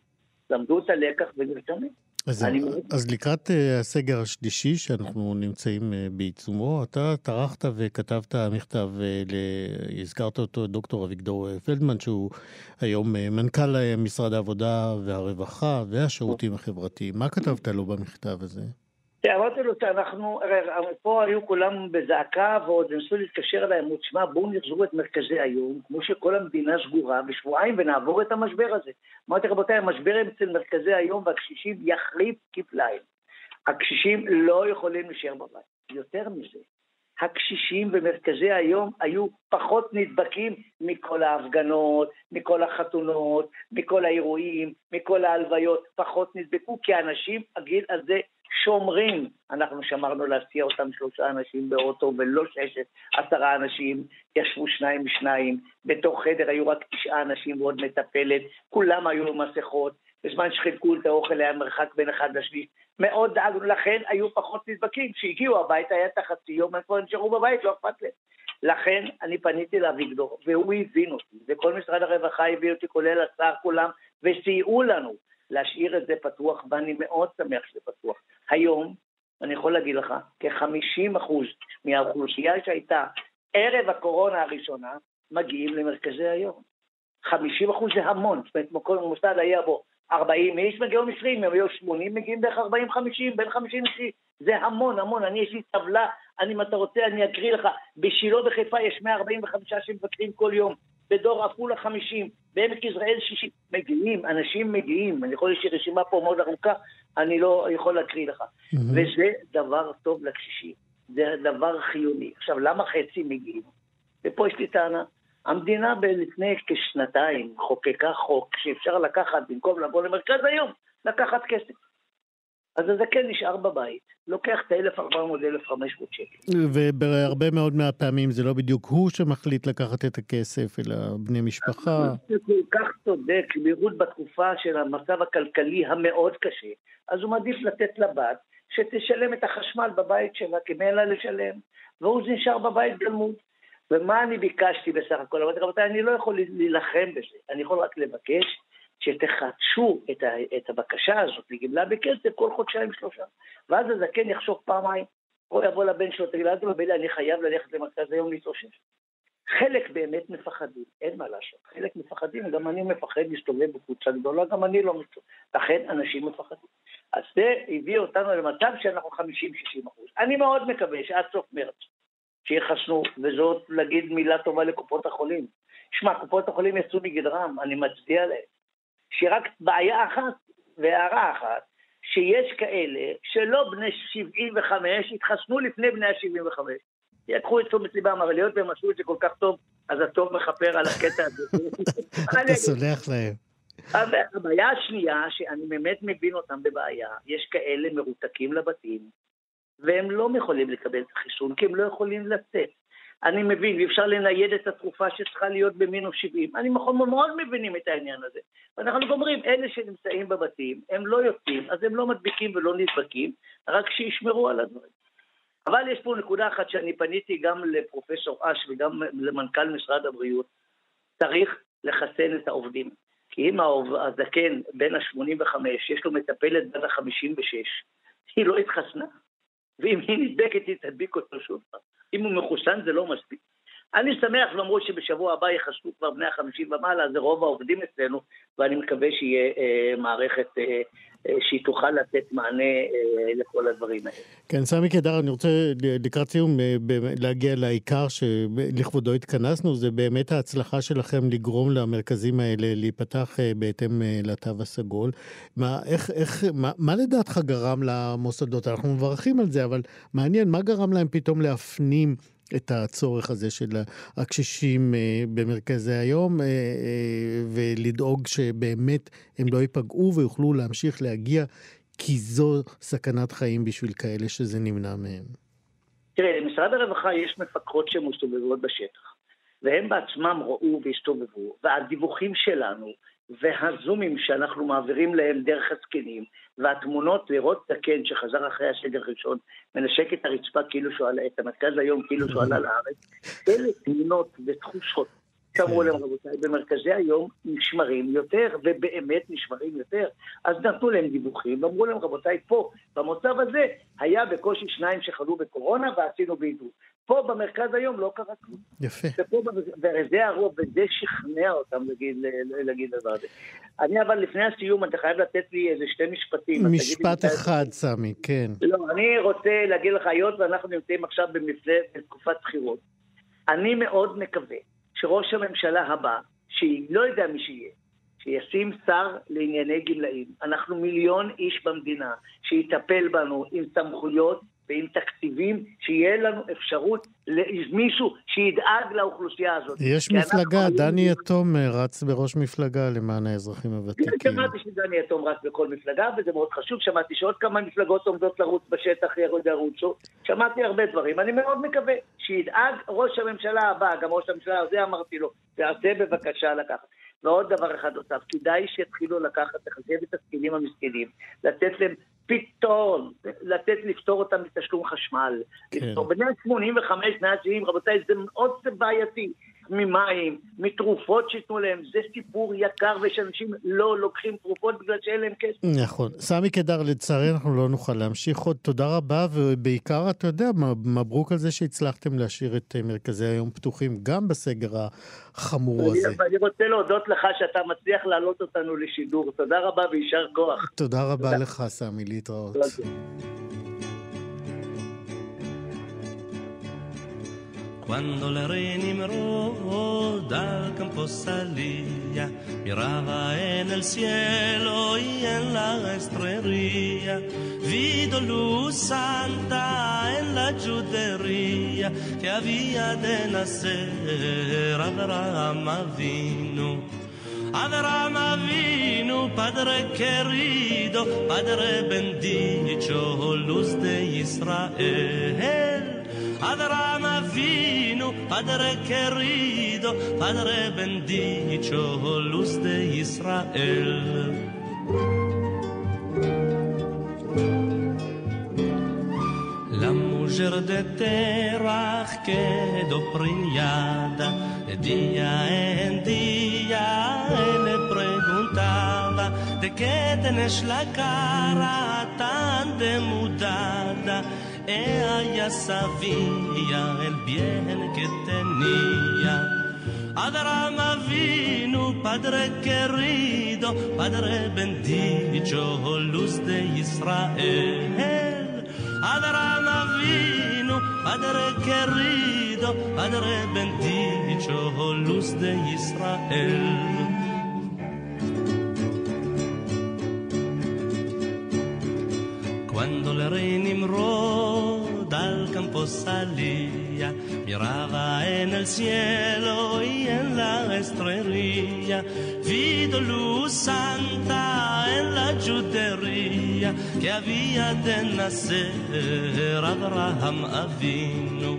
למדו את הלקח ונרתמים. אז, אני... אז לקראת uh, הסגר השלישי שאנחנו נמצאים uh, בעיצומו, אתה טרחת וכתבת מכתב. הזכרת אותו, דוקטור אביגדור פלדמן, שהוא היום מנכ"ל משרד העבודה והרווחה והשירותים החברתיים. מה כתבת לו במכתב הזה? אמרתי לו שאנחנו, הרי פה היו כולם בזעקה ועוד ניסו להתקשר אליי, אמרו, תשמע, בואו נחזרו את מרכזי היום, כמו שכל המדינה סגורה, בשבועיים ונעבור את המשבר הזה. אמרתי, רבותיי, המשבר אצל מרכזי היום והקשישים יחריף כפליים. הקשישים לא יכולים להישאר בבית. יותר מזה, הקשישים במרכזי היום היו פחות נדבקים מכל ההפגנות, מכל החתונות, מכל האירועים, מכל ההלוויות, פחות נדבקו, כי האנשים, הגיל הזה שומרים. אנחנו שמרנו להסיע אותם שלושה אנשים באוטו ולא ששת, עשרה אנשים, ישבו שניים ושניים, בתוך חדר היו רק תשעה אנשים ועוד מטפלת, כולם היו עם מסכות, בזמן שחילקו את האוכל היה מרחק בין אחד לשליש. מאוד דאגנו, לכן היו פחות נדבקים. כשהגיעו הביתה היה את החצי יום, הם כבר נשארו בבית, לא אכפת להם. לכן אני פניתי לאביגדור, והוא הבין אותי, וכל משרד הרווחה הביא אותי, כולל השר, כולם, וסייעו לנו. להשאיר את זה פתוח, ואני מאוד שמח שזה פתוח. היום, אני יכול להגיד לך, כ-50% מהאוכלוסייה שהייתה ערב הקורונה הראשונה, מגיעים למרכזי היום. 50% זה המון, זאת אומרת, כל מוסד היה בו 40 איש מגיעים 20, אם היו 80 מגיעים בערך 40-50, בין 50 ל זה המון, המון. אני, יש לי טבלה, אני, אם אתה רוצה, אני אקריא לך. בשילה בחיפה יש 145 שמבקרים כל יום, בדור עפולה 50, בעמק יזרעאל 60. מגיעים, אנשים מגיעים. אני יכול, יש לי רשימה פה מאוד ארוכה, אני לא יכול להקריא לך. Mm-hmm. וזה דבר טוב לקשישים. זה דבר חיוני. עכשיו, למה חצי מגיעים? ופה יש לי טענה. המדינה לפני כשנתיים חוקקה חוק שאפשר לקחת, במקום לבוא למרכז היום, לקחת כסף. אז הזקן נשאר בבית, לוקח את ה-1,400-1,500 שקל. ובהרבה מאוד מהפעמים זה לא בדיוק הוא שמחליט לקחת את הכסף, אלא בני משפחה. זה כל כך צודק, בייחוד בתקופה של המצב הכלכלי המאוד קשה, אז הוא מעדיף לתת לבת שתשלם את החשמל בבית שלה, כי אין לה לשלם, והוא נשאר בבית גלמוד. ומה אני ביקשתי בסך הכל? אמרתי, רבותיי, אני לא יכול להילחם בזה, אני יכול רק לבקש שתחדשו את, ה, את הבקשה הזאת לגמלה בכסף כל חודשיים שלושה. ואז הזקן יחשוב פעמיים, או יבוא לבן שלו, תגיד, אל תבלבל אני חייב ללכת למרכז היום להתאושש. חלק באמת מפחדים, אין מה לעשות. חלק מפחדים, גם אני מפחד להסתובב בקבוצה גדולה, גם אני לא מסתובב. לכן אנשים מפחדים. אז זה הביא אותנו למצב שאנחנו 50-60 אחוז. אני מאוד מקווה שעד סוף מרץ שיחסנו, וזאת להגיד מילה טובה לקופות החולים. שמע, קופות החולים יצאו מגדרם, אני מצדיע להם. שרק בעיה אחת והערה אחת, שיש כאלה שלא בני 75 התחסנו לפני בני ה-75. יקחו את תשומת ליבם, אבל היות והם עשו את זה כל כך טוב, אז הטוב מכפר על הקטע הזה. אתה סולח להם. הבעיה השנייה, שאני באמת מבין אותם בבעיה, יש כאלה מרותקים לבתים, והם לא יכולים לקבל את החיסון, כי הם לא יכולים לצאת. אני מבין, ואי אפשר לנייד את התרופה שצריכה להיות במינוס 70. אני מאוד מאוד מבינים את העניין הזה. ואנחנו אומרים, אלה שנמצאים בבתים, הם לא יוצאים, אז הם לא מדביקים ולא נדבקים, רק שישמרו על הדברים. אבל יש פה נקודה אחת שאני פניתי גם לפרופסור אש וגם למנכ"ל משרד הבריאות, צריך לחסן את העובדים. כי אם הזקן בן ה-85, יש לו מטפלת בת ה-56, היא לא התחסנה. ואם היא נדבקת היא תדביק אותו שוב פעם. אם הוא מחוסן זה לא מספיק. אני שמח למרות שבשבוע הבא יחסו כבר בני החמישים ומעלה, זה רוב העובדים אצלנו, ואני מקווה שיהיה אה, מערכת אה, אה, שהיא תוכל לתת מענה אה, לכל הדברים האלה. כן, סמי קדר, אני רוצה לקראת סיום אה, להגיע לעיקר שלכבודו התכנסנו, זה באמת ההצלחה שלכם לגרום למרכזים האלה להיפתח אה, בהתאם לתו הסגול. מה, איך, איך, מה, מה לדעתך גרם למוסדות? אנחנו מברכים על זה, אבל מעניין, מה גרם להם פתאום להפנים את הצורך הזה של הקשישים אה, במרכזי היום, אה, אה, ולדאוג שבאמת הם לא ייפגעו ויוכלו להמשיך להגיע, כי זו סכנת חיים בשביל כאלה שזה נמנע מהם. תראה, למשרד הרווחה יש מפקחות שמסתובבות בשטח, והם בעצמם ראו והסתובבו, והדיווחים שלנו והזומים שאנחנו מעבירים להם דרך הזקנים, והתמונות לראות זקן שחזר אחרי השגר הראשון, מנשק את הרצפה כאילו שהוא עלה, את המרכז היום כאילו שהוא עלה לארץ, אלה תמונות ותחושות שאמרו להם, רבותיי, במרכזי היום נשמרים יותר, ובאמת נשמרים יותר. אז נתנו להם דיווחים, ואמרו להם, רבותיי, פה, במוצב הזה, היה בקושי שניים שחלו בקורונה ועשינו בידוד. פה במרכז היום לא קרה כלום. יפה. וזה הרוב, וזה שכנע אותם להגיד, להגיד דבר הזה. אני אבל לפני הסיום, אתה חייב לתת לי איזה שתי משפטים. משפט אחד, סמי, כן. לא, אני רוצה להגיד לך, היות ואנחנו נמצאים עכשיו במפלט, בתקופת בחירות, אני מאוד מקווה שראש הממשלה הבא, שהיא לא יודע מי שיהיה, שישים שר לענייני גמלאים. אנחנו מיליון איש במדינה שיטפל בנו עם סמכויות ועם תקציבים, שיהיה לנו אפשרות למישהו שידאג לאוכלוסייה הזאת. יש מפלגה, דני יתום רץ בראש מפלגה למען האזרחים הוותיקים. שמעתי שדני יתום רץ בכל מפלגה, וזה מאוד חשוב. שמעתי שעוד כמה מפלגות עומדות לרוץ בשטח ירוצו. שמעתי הרבה דברים. אני מאוד מקווה שידאג ראש הממשלה הבא, גם ראש הממשלה הזה אמרתי לו, תעשה בבקשה לקחת. ועוד דבר אחד נוסף, כדאי שיתחילו לקחת, לחשב את הזקנים המסכנים, לתת להם פתרון, לתת, לפתור אותם מתשלום חשמל. כן. לפתור בני ה-85, בני ה-70, רבותיי, זה מאוד בעייתי. ממים, מתרופות שייתנו להם, זה סיפור יקר ושאנשים לא לוקחים תרופות בגלל שאין להם כסף. נכון. סמי קדר, לצערי אנחנו לא נוכל להמשיך עוד. תודה רבה, ובעיקר, אתה יודע, מברוק על זה שהצלחתם להשאיר את אה, מרכזי היום פתוחים גם בסגר החמור הזה. ואני רוצה להודות לך שאתה מצליח להעלות אותנו לשידור. תודה רבה ויישר כוח. תודה רבה תודה. לך, סמי, להתראות. Cuando le Nimrod al campo salía, miraba en el cielo y en la estrella, vido luz santa en la judería que había de nacer Abraham vino. Abraham vino, Padre querido, Padre bendito, luz de Israel. Abraham vino, Padre querido, Padre bendito, luz de Israel. La mujer de Terach quedó preñada, día en día le preguntaba, ¿de qué tenés la cara tan demudada? Ella sabía el bien que tenía. Abraham vino, Padre querido, Padre bendito, luz de Israel. Abraham vino, Padre querido, Padre bendito, luz de Israel. Cuando el rey Nimrod campo salía, miraba en el cielo y en la estrella, vido luz santa en la judería que había de nacer Abraham Avinu.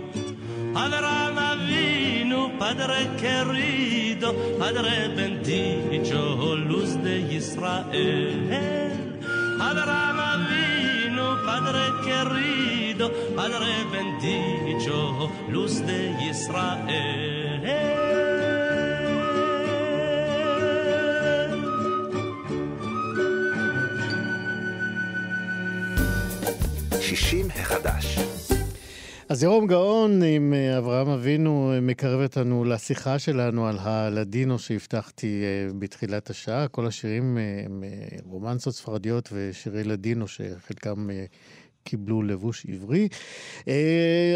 Abraham Avinu, Padre querido, Padre bendito, luz de Israel. Abraham Avinu, Padre querido, Padre bendito, luz de Israel. שישים החדש. אז ירום גאון עם אה, אברהם אבינו אה, מקרב אותנו לשיחה שלנו על הלדינו שהבטחתי אה, בתחילת השעה. כל השירים הם רומנסות ספרדיות ושירי לדינו שחלקם קיבלו לבוש עברי.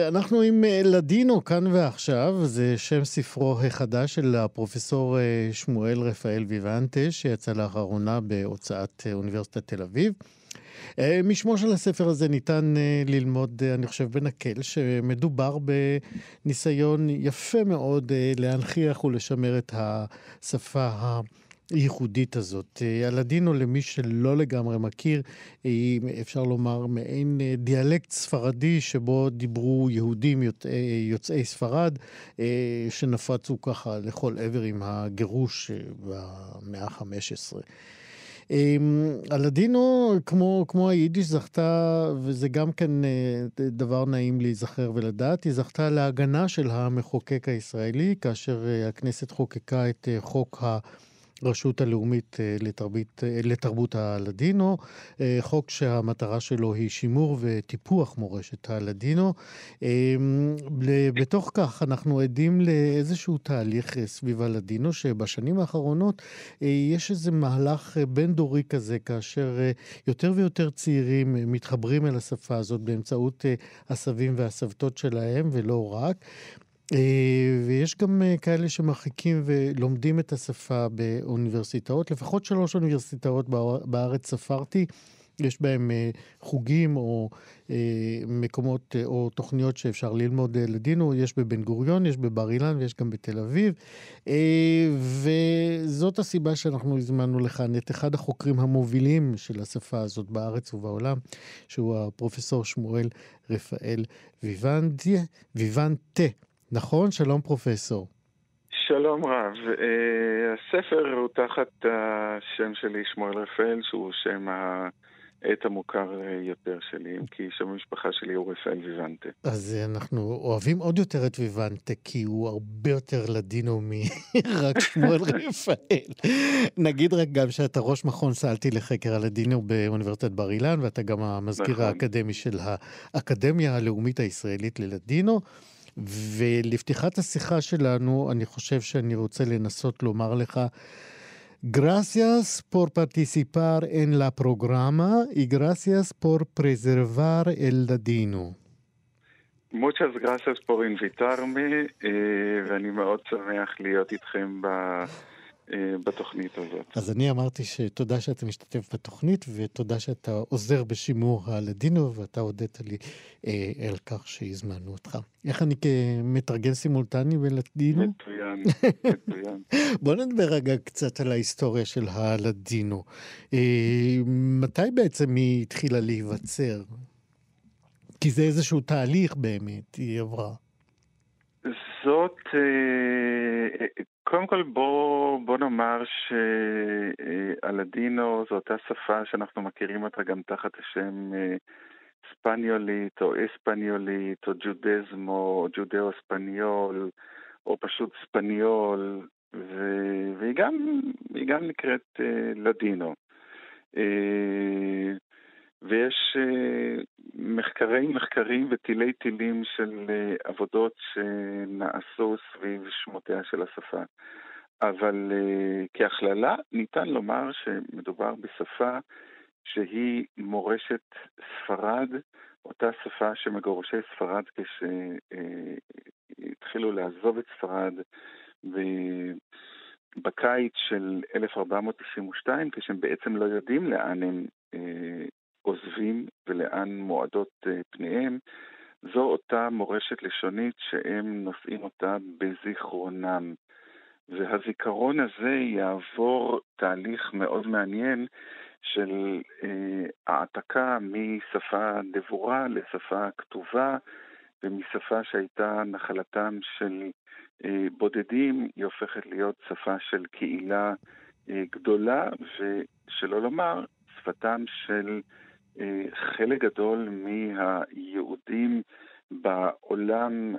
אנחנו עם לדינו כאן ועכשיו, זה שם ספרו החדש של הפרופסור שמואל רפאל ויוונטה, שיצא לאחרונה בהוצאת אוניברסיטת תל אביב. אה, משמו של הספר הזה ניתן אה, ללמוד, אה, אני חושב, בנקל, שמדובר בניסיון יפה מאוד להנכיח ולשמר את השפה הייחודית הזאת. הלדינו, למי שלא לגמרי מכיר, היא, אפשר לומר, מעין דיאלקט ספרדי שבו דיברו יהודים יוצאי ספרד, שנפצו ככה לכל עבר עם הגירוש במאה ה-15. הלדינו, כמו, כמו היידיש, זכתה, וזה גם כן אה, דבר נעים להיזכר ולדעת, היא זכתה להגנה של המחוקק הישראלי, כאשר אה, הכנסת חוקקה את אה, חוק ה... הרשות הלאומית אה, לתרבית, אה, לתרבות הלדינו, אה, חוק שהמטרה שלו היא שימור וטיפוח מורשת הלדינו. בתוך כך אנחנו עדים לאיזשהו תהליך סביב הלדינו, שבשנים האחרונות יש איזה מהלך בין-דורי כזה, כאשר יותר ויותר צעירים מתחברים אל השפה הזאת באמצעות הסבים והסבתות שלהם, ולא רק. אה, ויש גם אה, כאלה שמרחיקים ולומדים את השפה באוניברסיטאות, לפחות שלוש אוניברסיטאות בארץ ספרתי. יש בהם אה, חוגים או מקומות או תוכניות שאפשר ללמוד לדינו, יש בבן גוריון, יש בבר אילן ויש גם בתל אביב. וזאת הסיבה שאנחנו הזמנו לכאן את אחד החוקרים המובילים של השפה הזאת בארץ ובעולם, שהוא הפרופסור שמואל רפאל ויוונטה. נכון? שלום פרופסור. שלום רב. Uh, הספר הוא תחת השם שלי, שמואל רפאל, שהוא שם את המוכר יותר שלי, כי שם המשפחה שלי הוא רפאל ויוונטה. אז אנחנו אוהבים עוד יותר את ויוונטה, כי הוא הרבה יותר לדינו מרק שמואל רפאל. נגיד רק גם שאתה ראש מכון סלטי לחקר הלדינו באוניברסיטת בר אילן, ואתה גם המזכיר נכון. האקדמי של האקדמיה הלאומית הישראלית ללדינו. ולפתיחת השיחה שלנו, אני חושב שאני רוצה לנסות לומר לך Gracias por participar en la programa y gracias por preservar el ladino. Muchas gracias por invitarme, ואני מאוד שמח להיות איתכם אה, בתוכנית הזאת. אז אני אמרתי שתודה שאתה משתתף בתוכנית, ותודה שאתה עוזר בשימור הלדינו, ואתה הודית לי אה, על כך שהזמנו אותך. איך אני כמתרגם סימולטני בלדינו? מצוין, מצוין. בוא נדבר רגע קצת על ההיסטוריה של הלדינו. אה, מתי בעצם היא התחילה להיווצר? כי זה איזשהו תהליך באמת, היא עברה. זאת, אה, קודם כל בוא, בוא נאמר שהלדינו זו אותה שפה שאנחנו מכירים אותה גם תחת השם אה, ספניולית או אספניולית או ג'ודזמו או ג'ודאו-ספניול או פשוט ספניול והיא גם, גם נקראת אה, לדינו. ויש uh, מחקרי מחקרים ותילי תילים של uh, עבודות שנעשו סביב שמותיה של השפה. אבל uh, כהכללה ניתן לומר שמדובר בשפה שהיא מורשת ספרד, אותה שפה שמגורשי ספרד כשהתחילו לעזוב את ספרד בקיץ של 1492, כשהם בעצם לא יודעים לאן הם עוזבים ולאן מועדות אה, פניהם, זו אותה מורשת לשונית שהם נושאים אותה בזיכרונם. והזיכרון הזה יעבור תהליך מאוד מעניין של אה, העתקה משפה דבורה לשפה כתובה, ומשפה שהייתה נחלתם של אה, בודדים, היא הופכת להיות שפה של קהילה אה, גדולה, ושלא לומר, שפתם של חלק גדול מהיהודים בעולם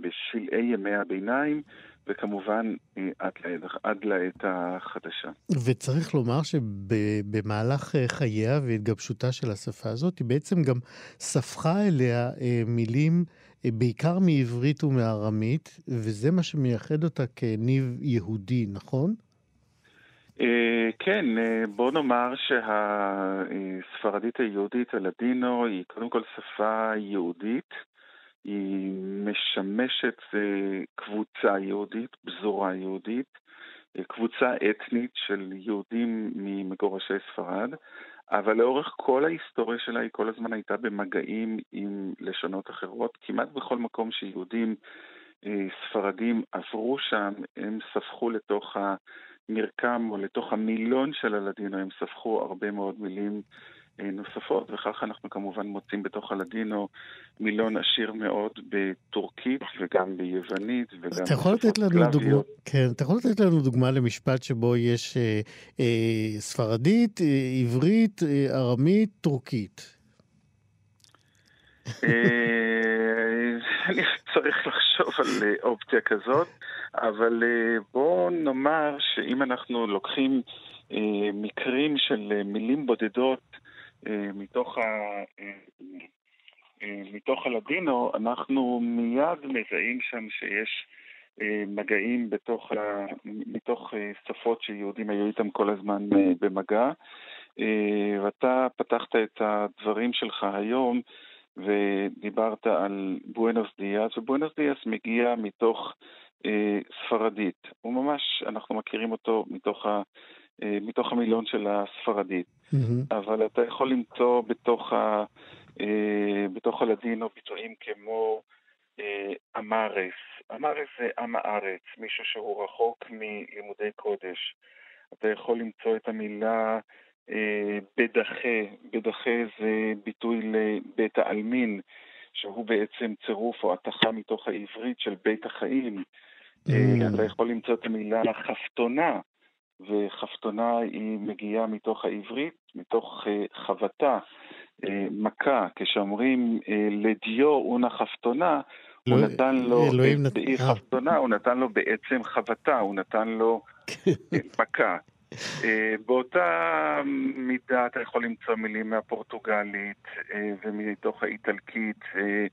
בשלהי ימי הביניים, וכמובן עד לעת, עד לעת החדשה. וצריך לומר שבמהלך חייה והתגבשותה של השפה הזאת, היא בעצם גם ספחה אליה אה, מילים אה, בעיקר מעברית ומארמית, וזה מה שמייחד אותה כניב יהודי, נכון? אה, כן, אה, בוא נאמר שהספרדית היהודית, הלדינו, היא קודם כל שפה יהודית. היא משמשת אה, קבוצה יהודית, פזורה יהודית, קבוצה אתנית של יהודים ממגורשי ספרד, אבל לאורך כל ההיסטוריה שלה היא כל הזמן הייתה במגעים עם לשונות אחרות. כמעט בכל מקום שיהודים ספרדים עברו שם, הם ספחו לתוך ה... מרקם או לתוך המילון של הלדינו הם ספחו הרבה מאוד מילים אה, נוספות, וכך אנחנו כמובן מוצאים בתוך הלדינו מילון עשיר מאוד בטורקית וגם ביוונית וגם בשפות קלאביות. כן, אתה יכול לתת לנו דוגמה למשפט שבו יש אה, אה, ספרדית, אה, עברית, אה, ארמית, טורקית. אה, אני צריך לחשוב על אופציה כזאת. אבל אה, בואו נאמר שאם אנחנו לוקחים אה, מקרים של אה, מילים בודדות מתוך, ה, מתוך הלדינו, אנחנו מיד מזהים שם שיש מגעים בתוך, ה, מתוך שפות שיהודים היו איתם כל הזמן במגע. ואתה פתחת את הדברים שלך היום ודיברת על בואנוס דיאס, ובואנוס דיאס מגיע מתוך אה, ספרדית. הוא ממש, אנחנו מכירים אותו מתוך, ה, אה, מתוך המילון של הספרדית. Mm-hmm. אבל אתה יכול למצוא בתוך, ה, אה, בתוך הלדינו ביטויים כמו אמרס. אמרס זה עם הארץ, מישהו שהוא רחוק מלימודי קודש. אתה יכול למצוא את המילה בדחה, בדחה זה ביטוי לבית העלמין, שהוא בעצם צירוף או התחה מתוך העברית של בית החיים. Mm. אתה יכול למצוא את המילה חפתונה, וחפתונה היא מגיעה מתוך העברית, מתוך חבטה, מכה, כשאומרים לדיו אונה חפתונה, הוא לא, נתן לו, באי חפתונה, הוא נתן לו בעצם חבטה, הוא נתן לו מכה. אה, באותה מידה אתה יכול למצוא מילים מהפורטוגלית אה, ומתוך האיטלקית. אה,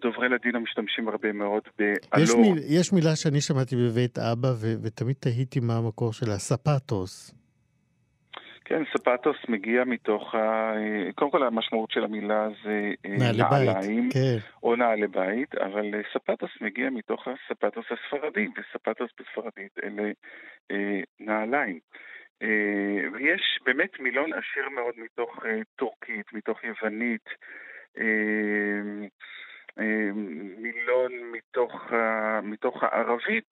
דוברי לדינו משתמשים הרבה מאוד באלון. יש, מיל, יש מילה שאני שמעתי בבית אבא ו- ותמיד תהיתי מה המקור שלה, ספטוס. כן, ספטוס מגיע מתוך ה... קודם כל המשמעות של המילה זה נעלי נעליים, כן. או נעלי בית, אבל ספטוס מגיע מתוך הספטוס הספרדי, וספטוס בספרדית אלה אה, נעליים. אה, ויש באמת מילון עשיר מאוד מתוך אה, טורקית, מתוך יוונית, אה, אה, מילון מתוך, אה, מתוך הערבית.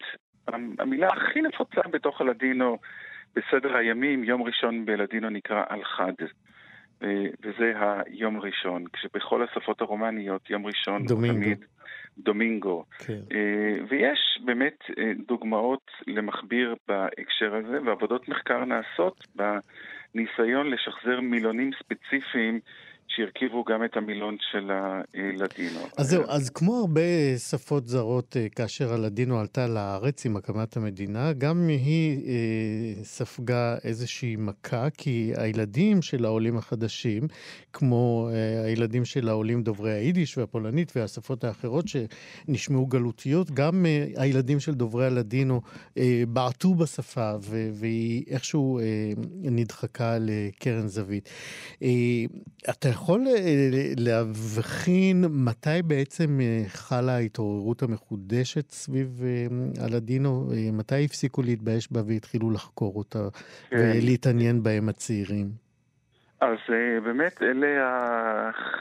המילה הכי נפוצה בתוך הלדינו בסדר הימים, יום ראשון בלדינו נקרא אל-חד. אה, וזה היום ראשון, כשבכל השפות הרומניות יום ראשון דומינגו. תמיד דומינגו. כן. אה, ויש באמת אה, דוגמאות למכביר בהקשר הזה, ועבודות מחקר נעשות בניסיון לשחזר מילונים ספציפיים שהרכיבו גם את המילון של הלדינו. אז זהו, אז כמו הרבה שפות זרות, אה, כאשר הלדינו עלתה לארץ עם הקמת המדינה, גם היא אה, ספגה איזושהי מכה, כי הילדים של העולים החדשים, כמו אה, הילדים של העולים דוברי היידיש והפולנית והשפות האחרות שנשמעו גלותיות, גם אה, הילדים של דוברי הלדינו אה, בעטו בשפה, ו- והיא איכשהו אה, נדחקה לקרן זווית. אה, אתה יכול... יכול אה, להבחין מתי בעצם אה, חלה ההתעוררות המחודשת סביב אה, הלדינו? מתי הפסיקו להתבייש בה והתחילו לחקור אותה כן. ולהתעניין בהם הצעירים? אז באמת אלה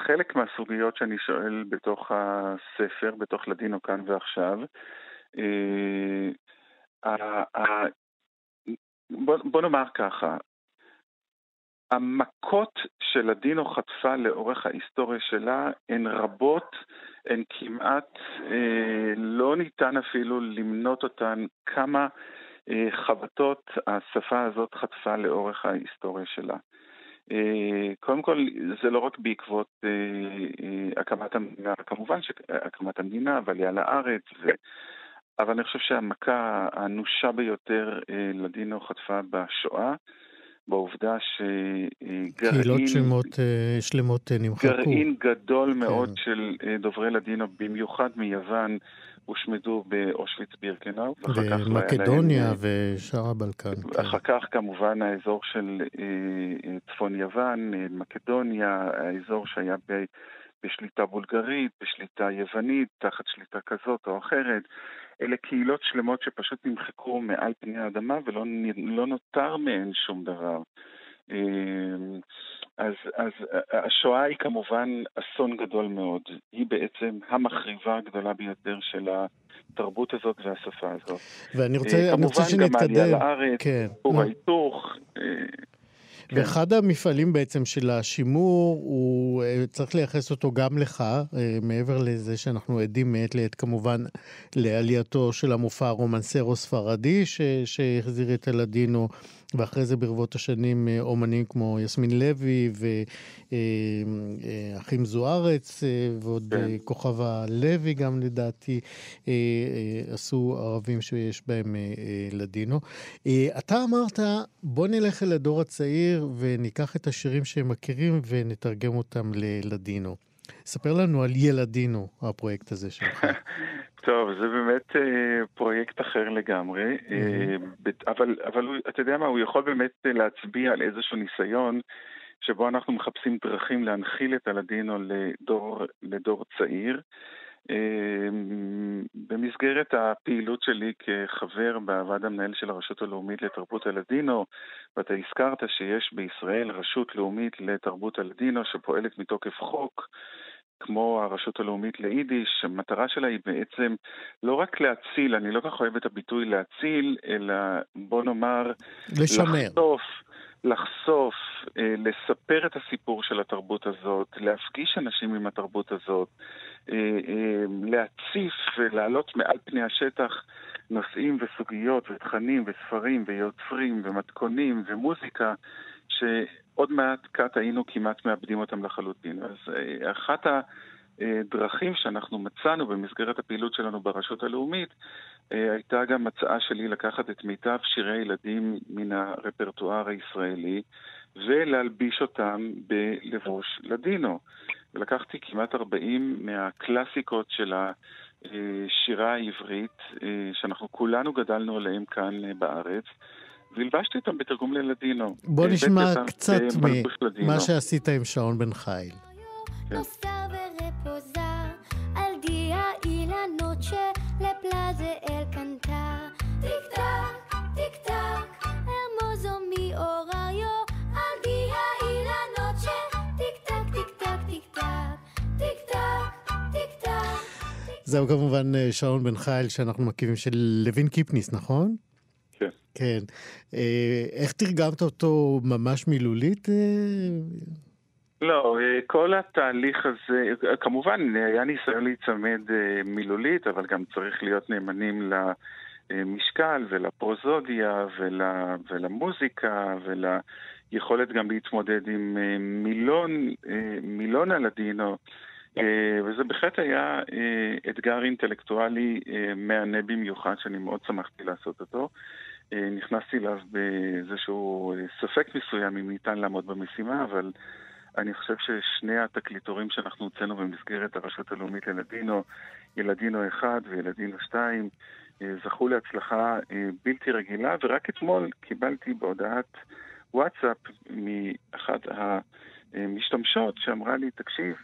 חלק מהסוגיות שאני שואל בתוך הספר, בתוך לדינו כאן ועכשיו. בוא נאמר ככה, המכות שלדינו חטפה לאורך ההיסטוריה שלה הן רבות, הן כמעט, אה, לא ניתן אפילו למנות אותן כמה אה, חבטות השפה הזאת חטפה לאורך ההיסטוריה שלה. אה, קודם כל, זה לא רק בעקבות אה, אה, הקמת המדינה, כמובן שהקמת המדינה ועלייה לארץ, ו... אבל אני חושב שהמכה האנושה ביותר אה, לדינו חטפה בשואה. בעובדה שגרעין... קהילות שמות, אה, שלמות אה, נמחקו. גרעין גדול כן. מאוד כן. של אה, דוברי לדינו, במיוחד מיוון, הושמדו באושוויץ בירקנאו. ומקדוניה ושאר הבלקן. אחר כן. כך כמובן האזור של צפון יוון, מקדוניה, האזור שהיה ב... בשליטה בולגרית, בשליטה יוונית, תחת שליטה כזאת או אחרת. אלה קהילות שלמות שפשוט נמחקו מעל פני האדמה ולא לא נותר מהן שום דבר. אמ, אז, אז השואה היא כמובן אסון גדול מאוד. היא בעצם המחריבה הגדולה ביותר של התרבות הזאת והשפה הזאת. ואני רוצה, אני רוצה שנתקדם. כמובן גם העלייה לארץ, כן. כור ההיתוך. כן. ואחד המפעלים בעצם של השימור, הוא אה, צריך לייחס אותו גם לך, אה, מעבר לזה שאנחנו עדים מעת לעת כמובן לעלייתו של המופע הרומנסרו ספרדי, שהחזיר את הלדינו. ואחרי זה ברבות השנים אה, אומנים כמו יסמין לוי ואחים אה, זוארץ אה, ועוד כן. כוכבה לוי גם לדעתי עשו ערבים שיש בהם לדינו. אתה אמרת, בוא נלך אל הדור הצעיר וניקח את השירים שהם מכירים ונתרגם אותם ללדינו. ספר לנו על ילדינו, הפרויקט הזה שלך. טוב, זה באמת אה, פרויקט אחר לגמרי, אה, אבל, אבל הוא, אתה יודע מה, הוא יכול באמת אה, להצביע על איזשהו ניסיון שבו אנחנו מחפשים דרכים להנחיל את הלדינו לדור, לדור צעיר. אה, במסגרת הפעילות שלי כחבר בוועד המנהל של הרשות הלאומית לתרבות הלדינו, ואתה הזכרת שיש בישראל רשות לאומית לתרבות הלדינו שפועלת מתוקף חוק, כמו הרשות הלאומית ליידיש, המטרה שלה היא בעצם לא רק להציל, אני לא כל כך אוהב את הביטוי להציל, אלא בוא נאמר... לשמר. לחשוף, לחשוף, אה, לספר את הסיפור של התרבות הזאת, להפגיש אנשים עם התרבות הזאת, אה, אה, להציף ולהעלות מעל פני השטח נושאים וסוגיות ותכנים וספרים ויוצרים ומתכונים ומוזיקה, שעוד מעט קט היינו כמעט מאבדים אותם לחלוטין. אז אה, אחת הדרכים שאנחנו מצאנו במסגרת הפעילות שלנו ברשות הלאומית, אה, הייתה גם הצעה שלי לקחת את מיטב שירי הילדים מן הרפרטואר הישראלי ולהלביש אותם בלבוש לדינו. ולקחתי כמעט 40 מהקלאסיקות של השירה העברית, אה, שאנחנו כולנו גדלנו עליהם כאן בארץ, והלבשתי אותם בתרגום ללדינו. בוא נשמע קצת ממה שעשית עם שעון בן חיל. כן. זהו כמובן אה, שעון בן חייל שאנחנו מקימים של לוין קיפניס, נכון? כן. כן. אה, איך תרגמת אותו ממש מילולית? אה? לא, כל התהליך הזה, כמובן היה ניסיון להיצמד מילולית, אבל גם צריך להיות נאמנים למשקל ולפרוזודיה ול, ולמוזיקה וליכולת גם להתמודד עם מילון, מילון הלדינו. אה, וזה בהחלט היה אה, אתגר אינטלקטואלי אה, מהנה במיוחד, שאני מאוד שמחתי לעשות אותו. נכנסתי אליו באיזשהו ספק מסוים אם ניתן לעמוד במשימה, אבל אני חושב ששני התקליטורים שאנחנו הוצאנו במסגרת הרשות הלאומית ללדינו, ילדינו 1 וילדינו 2, זכו להצלחה בלתי רגילה, ורק אתמול קיבלתי בהודעת וואטסאפ מאחת המשתמשות שאמרה לי, תקשיב,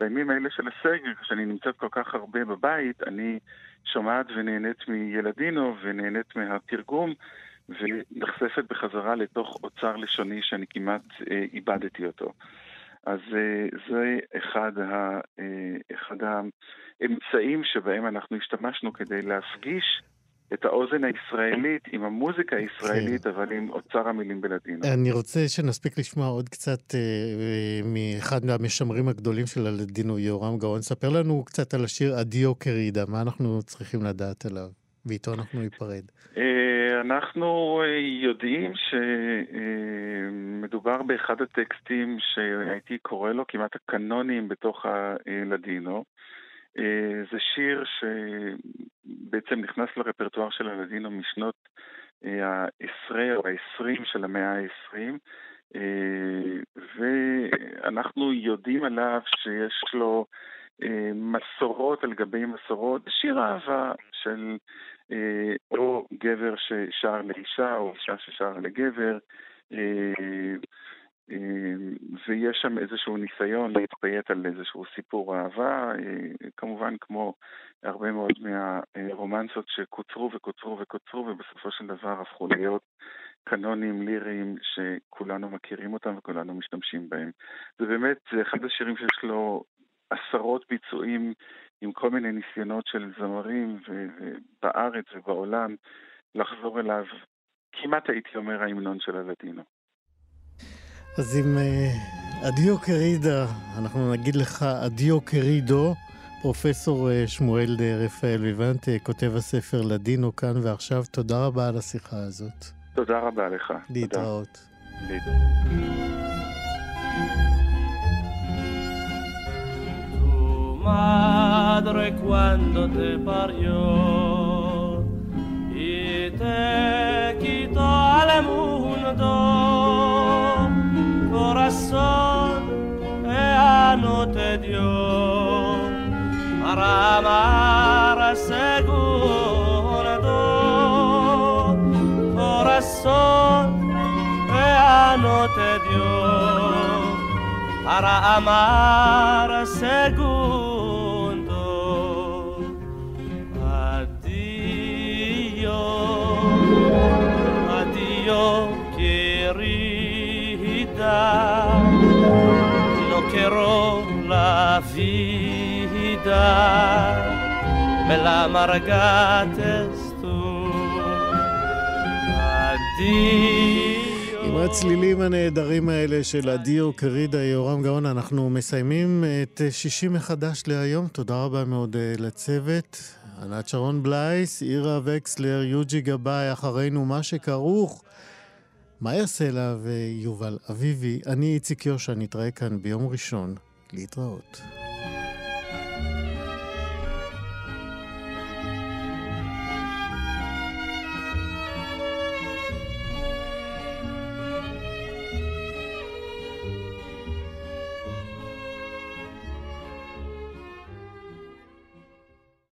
בימים האלה של הסגר, כשאני נמצאת כל כך הרבה בבית, אני שומעת ונהנית מילדינו ונהנית מהתרגום ונחשפת בחזרה לתוך אוצר לשוני שאני כמעט אה, איבדתי אותו. אז אה, זה אחד, ה, אה, אחד האמצעים שבהם אנחנו השתמשנו כדי להפגיש את האוזן הישראלית עם המוזיקה הישראלית, כן. אבל עם אוצר המילים בלדינו. אני רוצה שנספיק לשמוע עוד קצת אה, מאחד מהמשמרים הגדולים של הלדינו, יורם גאון. ספר לנו קצת על השיר אדיו קרידה, מה אנחנו צריכים לדעת עליו, ואיתו אנחנו ניפרד. אה, אנחנו אה, יודעים שמדובר אה, באחד הטקסטים שהייתי קורא לו כמעט הקנונים בתוך הלדינו. אה, זה שיר שבעצם נכנס לרפרטואר של הלדינו משנות אה, העשרה או העשרים של המאה העשרים, אה, ואנחנו יודעים עליו שיש לו מסורות על גבי מסורות, שיר אהבה של או גבר ששר לאישה או אישה ששרה לגבר. אמ, ויש שם איזשהו ניסיון להתפייט על איזשהו סיפור אהבה, אה, כמובן כמו הרבה מאוד מהרומנסות שקוצרו וקוצרו וקוצרו ובסופו של דבר הפכו להיות קנונים ליריים שכולנו מכירים אותם וכולנו משתמשים בהם. זה באמת, זה אחד השירים שיש לו עשרות ביצועים עם כל מיני ניסיונות של זמרים בארץ ובעולם לחזור אליו, כמעט הייתי אומר ההמנון של הלדינו. אז עם uh, אדיו קרידה, אנחנו נגיד לך אדיו קרידו, פרופסור uh, שמואל רפאל ויבנט, uh, כותב הספר לדינו כאן ועכשיו, תודה רבה על השיחה הזאת. תודה רבה לך. להתראות. madre cuando te parió y te quitó al mundo corazón ella no te dio para amar a segundo corazón ella no te dio para amar a vida, me la amargates tú. עם הצלילים הנהדרים האלה של אדיו קרידה יורם גאון, אנחנו מסיימים את שישי מחדש להיום. תודה רבה מאוד אה, לצוות. ענת שרון בלייס, אירה וקסלר, יוג'י גבאי, אחרינו מה שכרוך. מאיה סלע ויובל אביבי, אני איציק יושע, נתראה כאן ביום ראשון. להתראות.